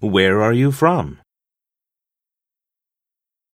Where are you from?